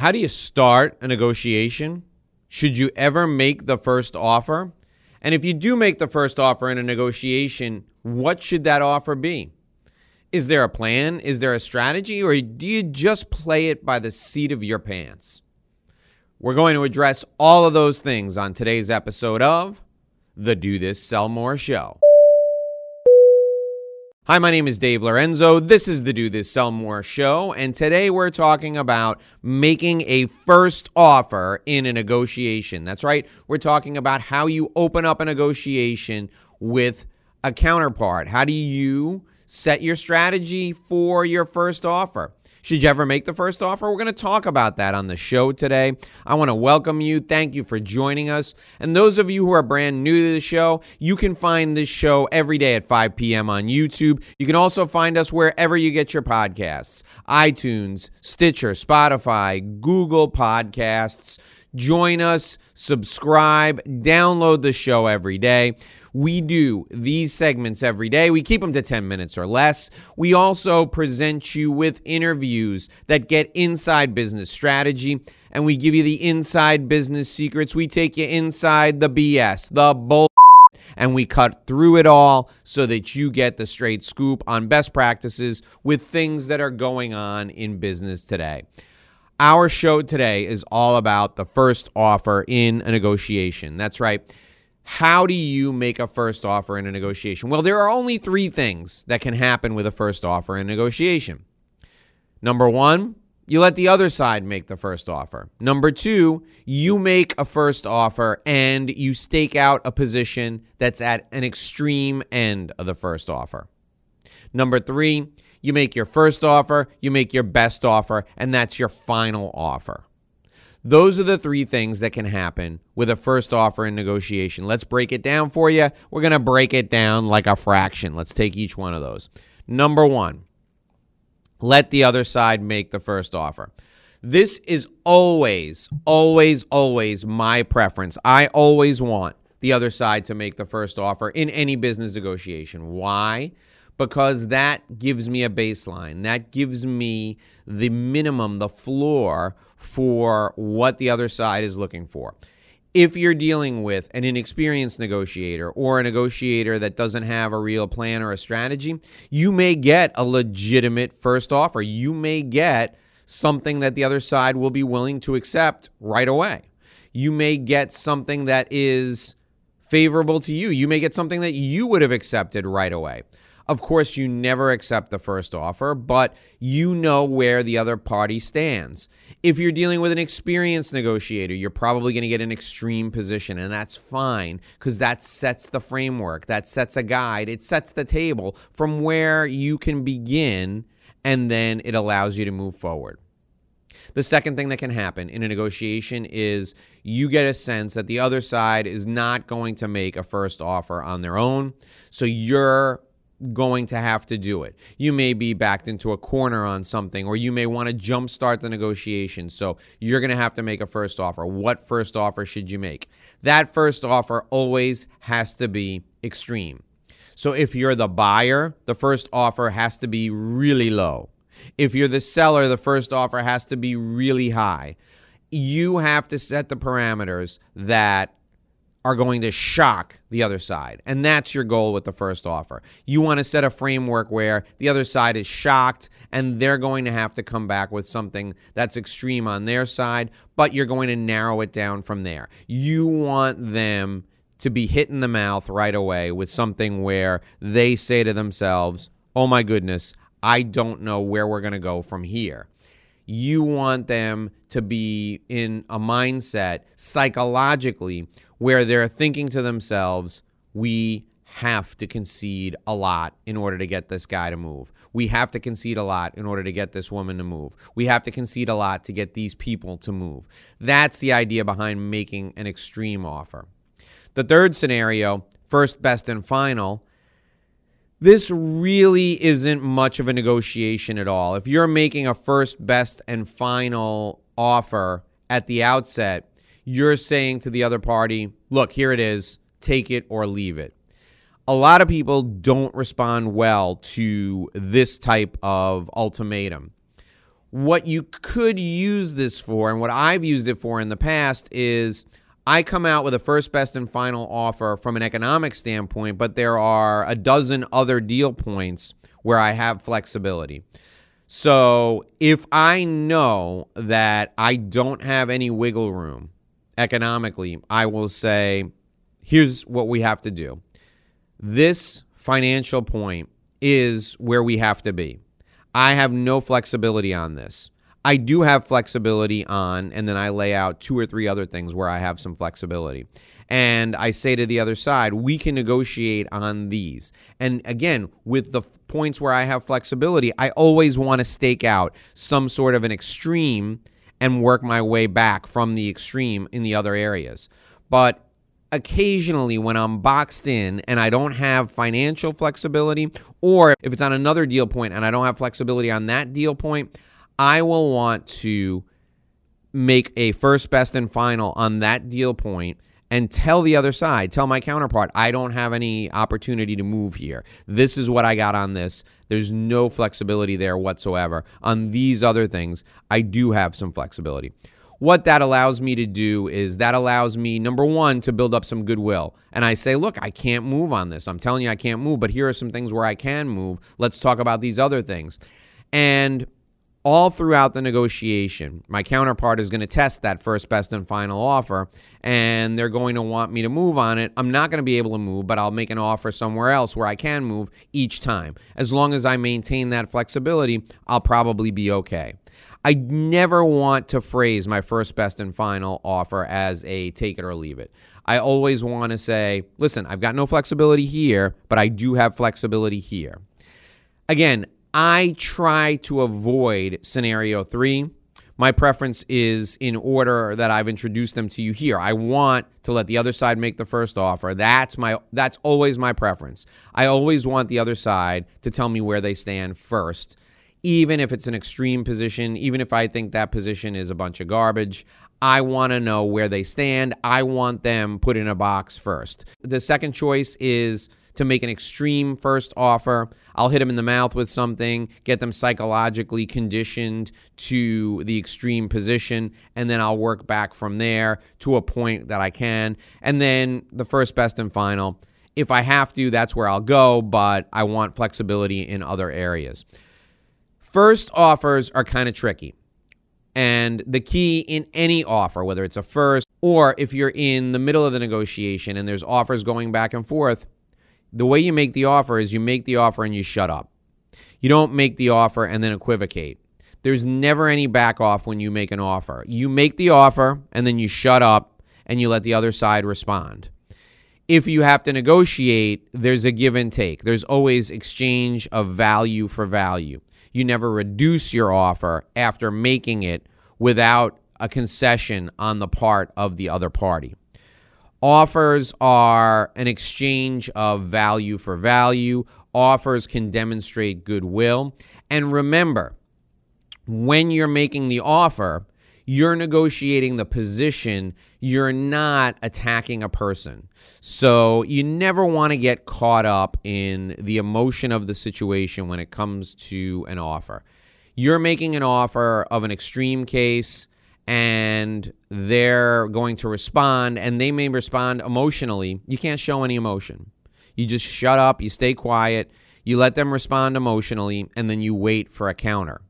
How do you start a negotiation? Should you ever make the first offer? And if you do make the first offer in a negotiation, what should that offer be? Is there a plan? Is there a strategy? Or do you just play it by the seat of your pants? We're going to address all of those things on today's episode of the Do This Sell More Show. Hi, my name is Dave Lorenzo. This is the Do This Sell More show, and today we're talking about making a first offer in a negotiation. That's right, we're talking about how you open up a negotiation with a counterpart. How do you set your strategy for your first offer? Should you ever make the first offer? We're going to talk about that on the show today. I want to welcome you. Thank you for joining us. And those of you who are brand new to the show, you can find this show every day at 5 p.m. on YouTube. You can also find us wherever you get your podcasts iTunes, Stitcher, Spotify, Google Podcasts. Join us, subscribe, download the show every day. We do these segments every day. We keep them to 10 minutes or less. We also present you with interviews that get inside business strategy and we give you the inside business secrets. We take you inside the BS, the bull and we cut through it all so that you get the straight scoop on best practices with things that are going on in business today. Our show today is all about the first offer in a negotiation. That's right. How do you make a first offer in a negotiation? Well, there are only three things that can happen with a first offer in negotiation. Number one, you let the other side make the first offer. Number two, you make a first offer and you stake out a position that's at an extreme end of the first offer. Number three, you make your first offer, you make your best offer, and that's your final offer. Those are the three things that can happen with a first offer in negotiation. Let's break it down for you. We're going to break it down like a fraction. Let's take each one of those. Number one, let the other side make the first offer. This is always, always, always my preference. I always want the other side to make the first offer in any business negotiation. Why? Because that gives me a baseline. That gives me the minimum, the floor for what the other side is looking for. If you're dealing with an inexperienced negotiator or a negotiator that doesn't have a real plan or a strategy, you may get a legitimate first offer. You may get something that the other side will be willing to accept right away. You may get something that is favorable to you. You may get something that you would have accepted right away. Of course, you never accept the first offer, but you know where the other party stands. If you're dealing with an experienced negotiator, you're probably going to get an extreme position, and that's fine because that sets the framework, that sets a guide, it sets the table from where you can begin, and then it allows you to move forward. The second thing that can happen in a negotiation is you get a sense that the other side is not going to make a first offer on their own. So you're going to have to do it. You may be backed into a corner on something, or you may want to jumpstart the negotiation. So you're going to have to make a first offer. What first offer should you make? That first offer always has to be extreme. So if you're the buyer, the first offer has to be really low. If you're the seller, the first offer has to be really high. You have to set the parameters that are going to shock the other side. And that's your goal with the first offer. You want to set a framework where the other side is shocked and they're going to have to come back with something that's extreme on their side, but you're going to narrow it down from there. You want them to be hit in the mouth right away with something where they say to themselves, oh my goodness, I don't know where we're going to go from here you want them to be in a mindset psychologically where they're thinking to themselves, we have to concede a lot in order to get this guy to move. We have to concede a lot in order to get this woman to move. We have to concede a lot to get these people to move. That's the idea behind making an extreme offer. The third scenario, first, best, and final, this really isn't much of a negotiation at all. If you're making a first, best, and final offer at the outset, you're saying to the other party, look, here it is, take it or leave it. A lot of people don't respond well to this type of ultimatum. what you could use this for, and what I've used it for in the past, is I come out with a first, best, and final offer from an economic standpoint, but there are a dozen other deal points where I have flexibility. So if I know that I don't have any wiggle room economically, I will say, here's what we have to do. This financial point is where we have to be. I have no flexibility on this. I do have flexibility on, and then I lay out two or three other things where I have some flexibility. And I say to the other side, we can negotiate on these. And again, with the points where I have flexibility, I always want to stake out some sort of an extreme and work my way back from the extreme in the other areas. But occasionally when I'm boxed in and I don't have financial flexibility, or if it's on another deal point and I don't have flexibility on that deal point, I will want to make a first, best, and final on that deal point and tell the other side, tell my counterpart, I don't have any opportunity to move here. This is what I got on this. There's no flexibility there whatsoever. On these other things, I do have some flexibility. What that allows me to do is that allows me, number one, to build up some goodwill. And I say, look, I can't move on this. I'm telling you, I can't move, but here are some things where I can move. Let's talk about these other things. And all throughout the negotiation, my counterpart is going to test that first, best, and final offer, and they're going to want me to move on it. I'm not going to be able to move, but I'll make an offer somewhere else where I can move each time. As long as I maintain that flexibility, I'll probably be okay. I never want to phrase my first, best, and final offer as a take it or leave it. I always want to say, listen, I've got no flexibility here, but I do have flexibility here. Again, I try to avoid scenario three. My preference is in order that I've introduced them to you here. I want to let the other side make the first offer. That's my that's always my preference. I always want the other side to tell me where they stand first. Even if it's an extreme position, even if I think that position is a bunch of garbage, I want to know where they stand. I want them put in a box first. The second choice is to make an extreme first offer. I'll hit them in the mouth with something, get them psychologically conditioned to the extreme position, and then I'll work back from there to a point that I can. And then the first, best, and final. If I have to, that's where I'll go, but I want flexibility in other areas. First offers are kind of tricky. And the key in any offer, whether it's a first or if you're in the middle of the negotiation and there's offers going back and forth, the way you make the offer is you make the offer and you shut up. You don't make the offer and then equivocate. There's never any back off when you make an offer. You make the offer and then you shut up and you let the other side respond. If you have to negotiate, there's a give and take. There's always exchange of value for value. You never reduce your offer after making it without a concession on the part of the other party. Offers are an exchange of value for value. Offers can demonstrate goodwill. And remember, when you're making the offer, you're negotiating the position. You're not attacking a person. So you never want to get caught up in the emotion of the situation when it comes to an offer. You're making an offer of an extreme case and they're going to respond and they may respond emotionally. You can't show any emotion. You just shut up, you stay quiet, you let them respond emotionally, and then you wait for a counter.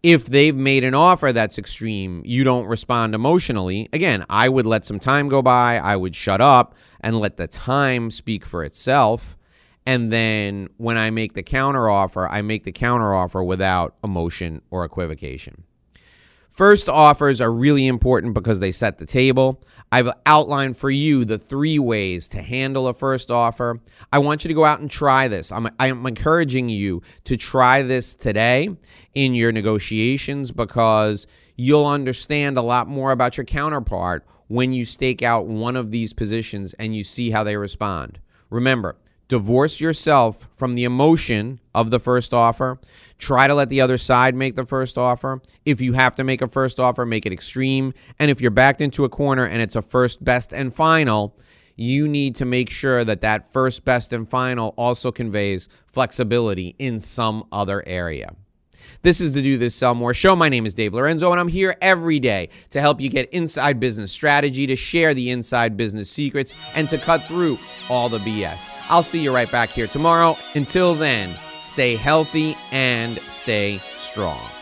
If they've made an offer that's extreme, you don't respond emotionally. Again, I would let some time go by, I would shut up and let the time speak for itself. And then when I make the counter offer, I make the counter offer without emotion or equivocation. First offers are really important because they set the table. I've outlined for you the three ways to handle a first offer. I want you to go out and try this. I'm, I'm encouraging you to try this today in your negotiations because you'll understand a lot more about your counterpart when you stake out one of these positions and you see how they respond. Remember, divorce yourself from the emotion of the first offer. Try to let the other side make the first offer. If you have to make a first offer, make it extreme. And if you're backed into a corner and it's a first, best, and final, you need to make sure that that first, best, and final also conveys flexibility in some other area. This is the Do This Sell More show. My name is Dave Lorenzo, and I'm here every day to help you get inside business strategy, to share the inside business secrets, and to cut through all the BS. I'll see you right back here tomorrow. Until then, stay healthy and stay strong.